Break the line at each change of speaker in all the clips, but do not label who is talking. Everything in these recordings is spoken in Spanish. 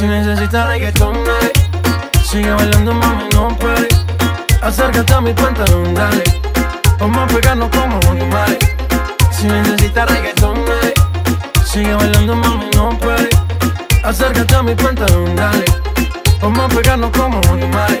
Si necesitas reggaetón, dale. Sigue bailando, mami, no pare. Acércate a mi pantalón, dale. Vamos a pegarnos como animales. Si necesitas reggaetón, dale. Sigue bailando, mami, no pare. Acércate a mi pantalón, dale. Vamos a pegarnos como animales.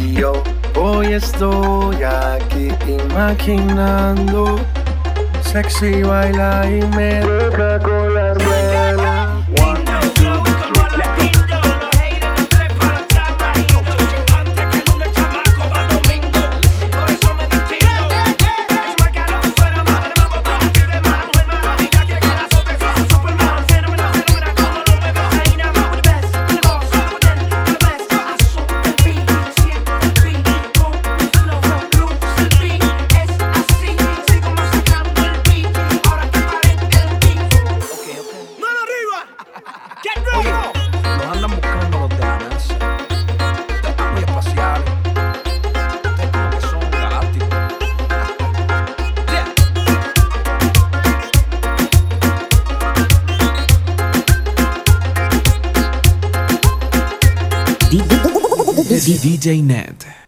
yo hoy estoy aquí imaginando. Sexy baila y me
DJ Ned.